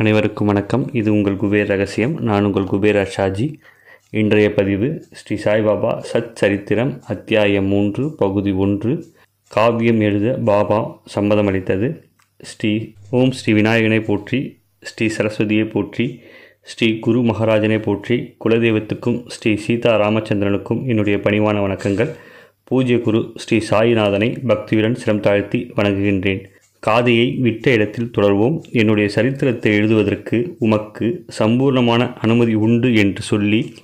அனைவருக்கும் வணக்கம். இது உங்கள் குபேர் ரகசியம். நான் உங்கள் குபேர் ஷாஜி இன்றைய பதிவு ஸ்ரீ சாய்பாபா சத் சரித்திரம் அத்தியாயம் மூன்று பகுதி ஒன்று. காவியம் எழுத பாபா சம்மதமளித்தது ஸ்ரீ ஓம் ஸ்ரீ விநாயகனை போற்றி ஸ்ரீ சரஸ்வதியை போற்றி ஸ்ரீ குரு மகாராஜனை போற்றி குலதெய்வத்துக்கும் ஸ்ரீ சீதா ராமச்சந்திரனுக்கும் என்னுடைய பணிவான வணக்கங்கள். பூஜ்ய குரு ஸ்ரீ சாயிநாதனை பக்தியுடன் சிரம் தாழ்த்தி வணங்குகின்றேன். காதையை விட்ட இடத்தில் தொடர்வோம். என்னுடைய சரித்திரத்தை எழுதுவதற்கு உமக்கு சம்பூர்ணமான அனுமதி உண்டு என்று சொல்லி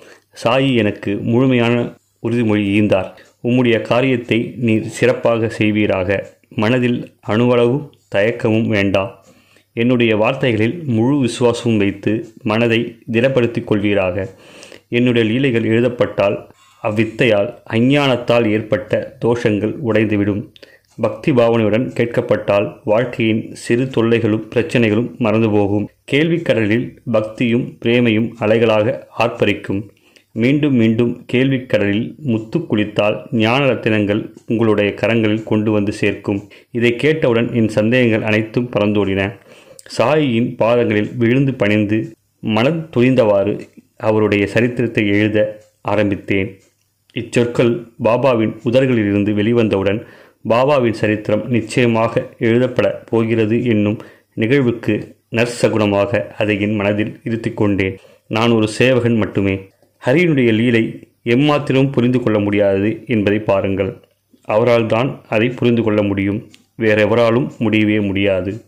சாயி எனக்கு முழுமையான உறுதிமொழி ஈந்தார். உம்முடைய காரியத்தை நீர் சிறப்பாக செய்வீராக. மனதில் அணுவளவும் தயக்கமும் வேண்டா. என்னுடைய வார்த்தைகளில் முழு விசுவாசமும் வைத்து மனதை திடப்படுத்திக் கொள்வீராக. என்னுடைய லீலைகள் எழுதப்பட்டால் அவ்வித்தையால் அஞ்ஞானத்தால் ஏற்பட்ட தோஷங்கள் உடைந்துவிடும். பக்தி பாவனையுடன் கேட்கப்பட்டால் வாழ்க்கையின் சிறு தொல்லைகளும் பிரச்சனைகளும் மறந்து போகும். கேள்விக்கடலில் பக்தியும் பிரேமையும் அலைகளாக ஆர்ப்பரிக்கும். மீண்டும் மீண்டும் கேள்விக்கடலில் முத்து குளித்தால் ஞான ரத்தினங்கள் உங்களுடைய கரங்களில் கொண்டு வந்து சேர்க்கும். இதை கேட்டவுடன் என் சந்தேகங்கள் அனைத்தும் பறந்தோடின. சாயியின் பாதங்களில் விழுந்து பணிந்து மனம் துணிந்தவாறு அவருடைய சரித்திரத்தை எழுத ஆரம்பித்தேன். இச்சொற்கள் பாபாவின் உதர்களிலிருந்து வெளிவந்தவுடன் பாபாவின் சரித்திரம் நிச்சயமாக எழுதப்பட போகிறது என்னும் நிகழ்வுக்கு நற்சகுணமாக அதை என் மனதில் இருத்தி கொண்டேன். நான் ஒரு சேவகன் மட்டுமே. ஹரியினுடைய லீலை எம்மாத்திரமும் புரிந்து கொள்ள முடியாதது என்பதை பாருங்கள். அவரால் தான் அதை புரிந்து கொள்ள முடியும். வேறெவராலும் முடியவே முடியாது.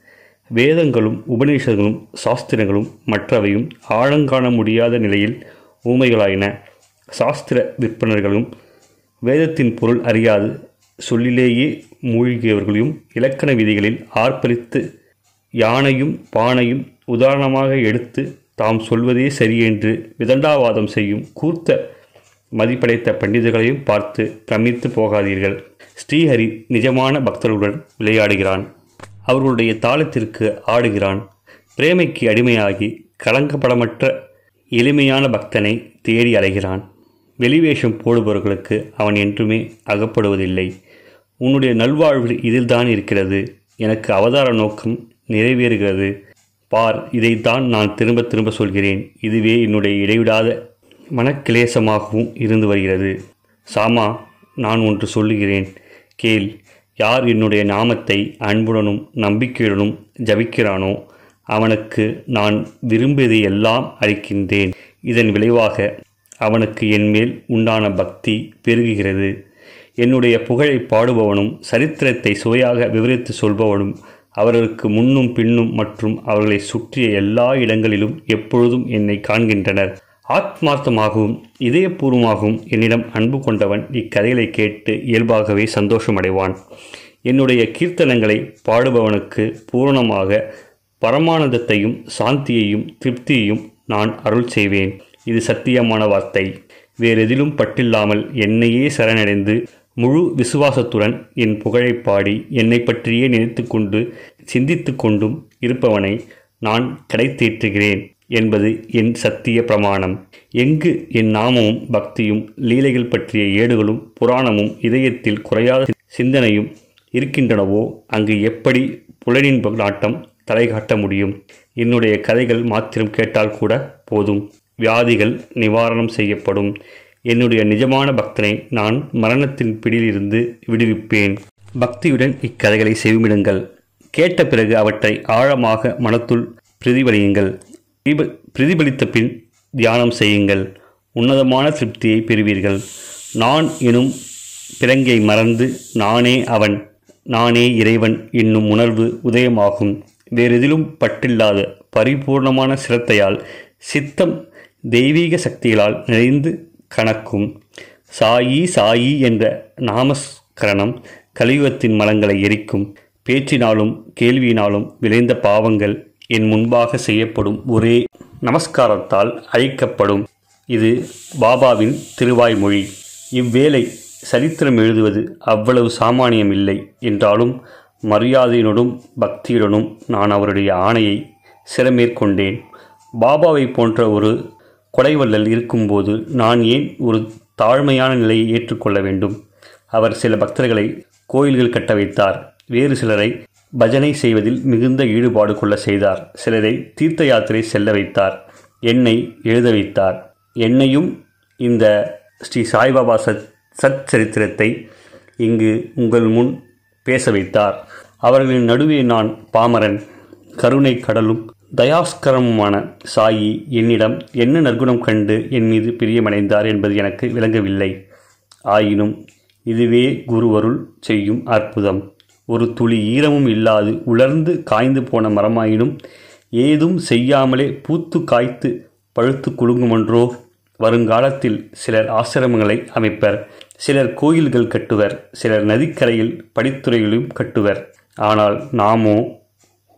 வேதங்களும் உபநிஷதங்களும் சாஸ்திரங்களும் மற்றவையும் ஆழங்காண முடியாத நிலையில் ஊமைகளாயின. சாஸ்திர விற்பனர்களும் வேதத்தின் பொருள் அறியாது சொல்லிலேயே மூழ்கியவர்களையும் இலக்கண விதிகளில் ஆர்ப்பரித்து யானையும் பானையும் உதாரணமாக எடுத்து தாம் சொல்வதே சரியென்று விதண்டாவாதம் செய்யும் கூர்த்த மதிப்படைத்த பண்டிதர்களையும் பார்த்து பிரமித்து போகாதீர்கள். ஸ்ரீஹரி நிஜமான பக்தர்களுடன் விளையாடுகிறான். அவர்களுடைய தாளத்திற்கு ஆடுகிறான். பிரேமைக்கு அடிமையாகி கலங்கப்படமற்ற எளிமையான பக்தனை தேடி அலைகிறான். வெளிவேஷம் போடுபவர்களுக்கு அவன் என்றுமே அகப்படுவதில்லை. உன்னுடைய நல்வாழ்வு இதில்தான் இருக்கிறது. எனக்கு அவதார நோக்கம் நிறைவேறுகிறது. பார் இதைத்தான் நான் திரும்ப திரும்ப சொல்கிறேன். இதுவே என்னுடைய இடைவிடாத மனக்கிளேசமாகவும் இருந்து வருகிறது. சாமா நான் ஒன்று சொல்லுகிறேன். கேள் யார் என்னுடைய நாமத்தை அன்புடனும் நம்பிக்கையுடனும் ஜபிக்கிறானோ அவனுக்கு நான் விரும்பியதை எல்லாம் அளிக்கின்றேன். இதன் விளைவாக அவனுக்கு என்மேல் உண்டான பக்தி பெருகுகிறது. என்னுடைய புகழை பாடுபவனும் சரித்திரத்தை சுவையாக விவரித்து சொல்பவனும் அவர்களுக்கு முன்னும் பின்னும் மற்றும் அவர்களை சுற்றிய எல்லா இடங்களிலும் எப்பொழுதும் என்னை காண்கின்றனர். ஆத்மார்த்தமாகவும் இதயபூர்வமாகவும் என்னிடம் அன்பு கொண்டவன் இக்கதைகளை கேட்டு இயல்பாகவே சந்தோஷமடைவான். என்னுடைய கீர்த்தனங்களை பாடுபவனுக்கு பூரணமாக பரமானந்தத்தையும் சாந்தியையும் திருப்தியையும் நான் அருள் செய்வேன். இது சத்தியமான வார்த்தை. வேறெதிலும் பட்டில்லாமல் என்னையே சரணடைந்து முழு விசுவாசத்துடன் என் புகழை பாடி என்னை பற்றியே நினைத்து கொண்டு சிந்தித்து கொண்டும் இருப்பவனை நான் கிடைத்தேற்றுகிறேன் என்பது என் சத்திய பிரமாணம். எங்கு என் நாமமும் பக்தியும் லீலைகள் பற்றிய ஏடுகளும் புராணமும் இதயத்தில் குறையாத சிந்தனையும் இருக்கின்றனவோ அங்கு எப்படி புலனின் நாட்டம் தலை காட்ட முடியும்? என்னுடைய கதைகள் மாத்திரம் கேட்டால் கூட போதும். வியாதிகள் நிவாரணம் செய்யப்படும். என்னுடைய நிஜமான பக்தனை நான் மரணத்தின் பிடியிலிருந்து விடுவிப்பேன். பக்தியுடன் இக்கதைகளை செவிமிடுங்கள். கேட்ட பிறகு அவற்றை ஆழமாக மனத்துள் பிரதிபலியுங்கள். பிரதிபலித்த பின் தியானம் செய்யுங்கள். உன்னதமான திருப்தியை பெறுவீர்கள். நான் எனும் பிறங்கை மறந்து நானே அவன் நானே இறைவன் என்னும் உணர்வு உதயமாகும். வேறெதிலும் பட்டில்லாத பரிபூர்ணமான சிரத்தையால் சித்தம் தெய்வீக சக்திகளால் நிறைந்து கணக்கும். சாயி சாயி என்ற நாமஸ்கரணம் கலியுகத்தின் மலங்களை எரிக்கும். பேச்சினாலும் கேள்வியினாலும் விளைந்த பாவங்கள் என் முன்பாக செய்யப்படும் ஒரே நமஸ்காரத்தால் அழிக்கப்படும். இது பாபாவின் திருவாய்மொழி இவ்வேளை சரித்திரம் எழுதுவது அவ்வளவு சாமானியம் இல்லை என்றாலும் மரியாதையுடனும் பக்தியுடனும் நான் அவருடைய ஆணையை சிறமேற்கொண்டேன். பாபாவை போன்ற ஒரு கொலைவள்ளல் இருக்கும்போது நான் ஏன் ஒரு தாழ்மையான நிலையை ஏற்றுக்கொள்ள வேண்டும்? அவர் சில பக்தர்களை கோயில்கள் கட்ட வைத்தார். வேறு சிலரை பஜனை செய்வதில் மிகுந்த ஈடுபாடு கொள்ள செய்தார். சிலரை தீர்த்த யாத்திரை செல்ல வைத்தார். என்னை எழுத வைத்தார். என்னையும் இந்த ஸ்ரீ சாய்பாபா சத் சத் சரித்திரத்தை இங்கு உங்கள் முன் பேச வைத்தார். அவர்களின் நடுவே நான் பாமரன் கருணை கடலும் தயாஸ்கரமுமான சாயி என்னிடம் என்ன நற்குணம் கண்டு என் மீது பிரியமடைந்தார் என்பது எனக்கு விளங்கவில்லை. ஆயினும் இதுவே குருவருள் செய்யும் அற்புதம். ஒரு துளி ஈரமும் இல்லாது உலர்ந்து காய்ந்து போன மரமாயினும் ஏதும் செய்யாமலே பூத்து காய்த்து பழுத்து குலுங்குமன்றோ வருங்காலத்தில் சிலர் ஆசிரமங்களை அமைப்பர் சிலர் கோயில்கள் கட்டுவர் சிலர் நதிக்கரையில் படித்துறைகளையும் கட்டுவர். ஆனால் நாமோ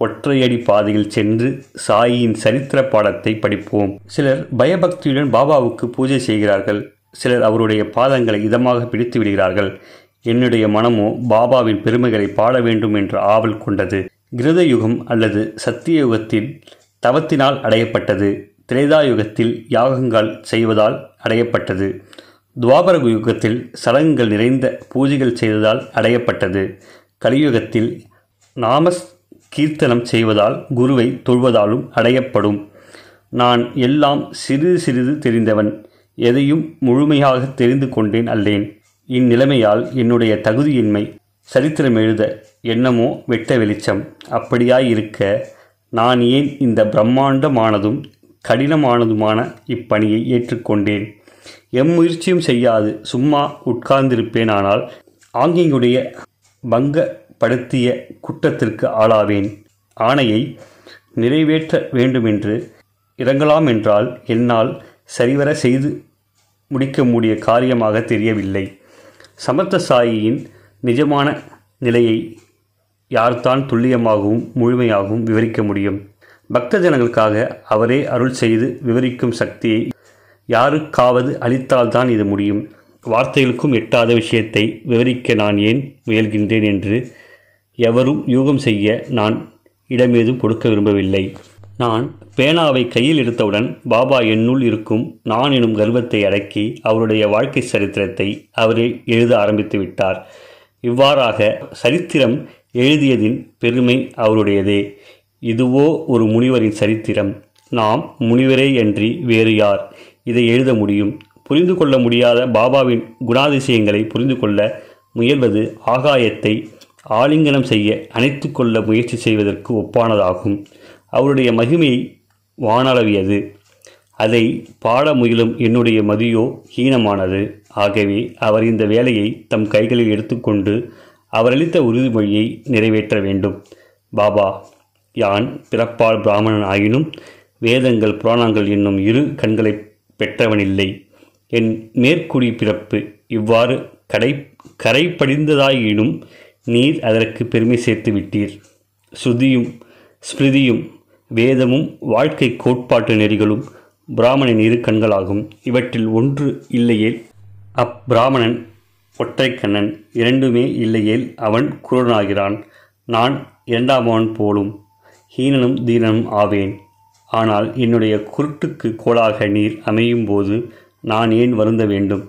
ஒற்றையடி பாதையில் சென்று சாயியின் சரித்திர பாடத்தை படிப்போம். சிலர் பயபக்தியுடன் பாபாவுக்கு பூஜை செய்கிறார்கள். சிலர் அவருடைய பாதங்களை இதமாக பிடித்து விடுகிறார்கள். என்னுடைய மனமோ பாபாவின் பெருமைகளை பாட வேண்டும் என்ற ஆவல் கொண்டது. கிருத யுகம் அல்லது சத்திய யுகத்தில் தவத்தினால் அடையப்பட்டது. திரேதா யுகத்தில் யாகங்கள் செய்வதால் அடையப்பட்டது. துவாபர யுகத்தில் சடங்குகள் நிறைந்த பூஜைகள் செய்ததால் அடையப்பட்டது. கலியுகத்தில் நாமஸ் கீர்த்தனம் செய்வதால் குருவை தொழுவதாலும் அடையப்படும். நான் எல்லாம் சிறிது சிறிது தெரிந்தவன். எதையும் முழுமையாக தெரிந்து கொண்டேன் அல்லேன். இந்நிலைமையால் என்னுடைய தகுதியின்மை சரித்திரம் எழுத என்னமோ வெட்ட வெளிச்சம். அப்படியாய் இருக்க நான் ஏன் இந்த பிரம்மாண்டமானதும் கடினமானதுமான இப்பணியை ஏற்றுக்கொண்டேன்? எம்முயற்சியும் செய்யாது. சும்மா உட்கார்ந்திருப்பேனானால் ஆங்கியுடைய படுத்திய குற்றத்திற்கு ஆளாவேன். ஆணையை நிறைவேற்ற வேண்டுமென்று இறங்கலாம் என்றால் என்னால் சரிவர செய்து முடிக்க முடிய காரியமாக தெரியவில்லை. சமர்த்த சாயியின் நிஜமான நிலையை யார்தான் துல்லியமாகவும் முழுமையாகவும் விவரிக்க முடியும்? பக்த ஜனங்களுக்காக அவரே அருள் செய்து விவரிக்கும் சக்தியை யாருக்காவது அளித்தால்தான் இது முடியும். வார்த்தைகளுக்கும் எட்டாத விஷயத்தை விவரிக்க நான் ஏன் முயல்கின்றேன் என்று எவரும் யூகம் செய்ய நான் இடமேதும் கொடுக்க விரும்பவில்லை. நான் பேனாவை கையில் எடுத்தவுடன் பாபா என்னுள் இருக்கும் நான் எனும் கர்வத்தை அடக்கி அவருடைய வாழ்க்கை சரித்திரத்தை அவரே எழுத ஆரம்பித்து விட்டார். இவ்வாறாக சரித்திரம் எழுதியதின் பெருமை அவருடையதே. இதுவோ ஒரு முனிவரின் சரித்திரம். நாம் முனிவரே அன்றி வேறு யார்? இதை எழுத முடியும். புரிந்து கொள்ள முடியாத பாபாவின் குணாதிசயங்களை புரிந்து கொள்ள முயல்வது ஆகாயத்தை ஆலிங்கனம் செய்ய அணைத்து கொள்ள முயற்சி செய்வதற்கு ஒப்பானதாகும். அவருடைய மகிமை வானளவியது. அதை பாட முயலும் என்னுடைய மதியோ ஹீனமானது. ஆகவே அவர் இந்த வேலையை தம் கைகளில் எடுத்துக்கொண்டு அவரளித்த உறுதிமொழியை நிறைவேற்ற வேண்டும். பாபா யான் பிறப்பால் பிராமணன் ஆயினும் வேதங்கள் புராணங்கள் என்னும் இரு கண்களை பெற்றவனில்லை. என் மேற்குடி பிறப்பு இவ்வாறு கடை கரை படிந்ததாயினும் நீர் அதற்கு பெருமை சேர்த்து விட்டீர். ஸ்ருதியும் ஸ்மிருதியும் வேதமும் வாழ்க்கை கோட்பாட்டு நெறிகளும் பிராமணன் இரு கண்களாகும். இவற்றில் ஒன்று இல்லையேல் அப்பிராமணன் ஒற்றைக்கண்ணன் இரண்டுமே இல்லையேல் அவன் குருடனாகிறான். நான் இரண்டாமவன் போலும் ஹீனனும் தீனனும் ஆவேன். ஆனால் என்னுடைய குருட்டுக்கு கோலாக நீர் அமையும் போது நான் ஏன் வருந்த வேண்டும்?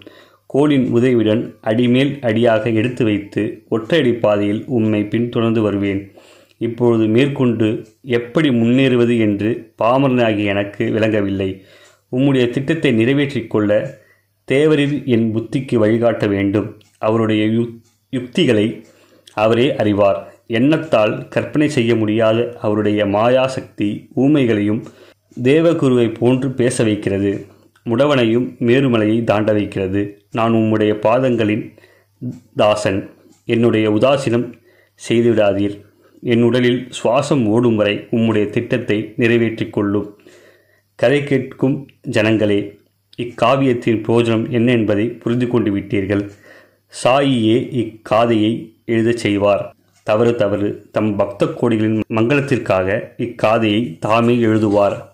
கோலின் உதவியுடன் அடிமேல் அடியாக எடுத்து வைத்து ஒற்றையடி பாதையில் உம்மை பின்தொடர்ந்து வருவேன். இப்பொழுது மேற்கொண்டு எப்படி முன்னேறுவது என்று பாமரனாகிய எனக்கு விளங்கவில்லை. உம்முடைய திட்டத்தை நிறைவேற்றிக் கொள்ள தேவரில் என் புத்திக்கு வழிகாட்ட வேண்டும். அவருடைய யுக்திகளை அவரே அறிவார். எண்ணத்தால் கற்பனை செய்ய முடியாத அவருடைய மாயாசக்தி ஊமைகளையும் தேவகுருவை போன்று பேச வைக்கிறது. முடவனையும் மேருமலையை தாண்ட வைக்கிறது நான் உம்முடைய பாதங்களின் தாசன். என்னுடைய உதாசீனம் செய்துவிடாதீர் என் உடலில் சுவாசம் ஓடும் வரை உம்முடைய திட்டத்தை நிறைவேற்றிக் கொள்ளும். கதை கேட்கும் ஜனங்களே இக்காவியத்தின் பிரயோஜனம் என்ன என்பதை புரிந்து கொண்டு விட்டீர்கள். சாயியே இக்காதையை எழுதச் செய்வார். தவறு தவறு தம் பக்த கோடிகளின் மங்களத்திற்காக இக்காதையை தாமே எழுதுவார்.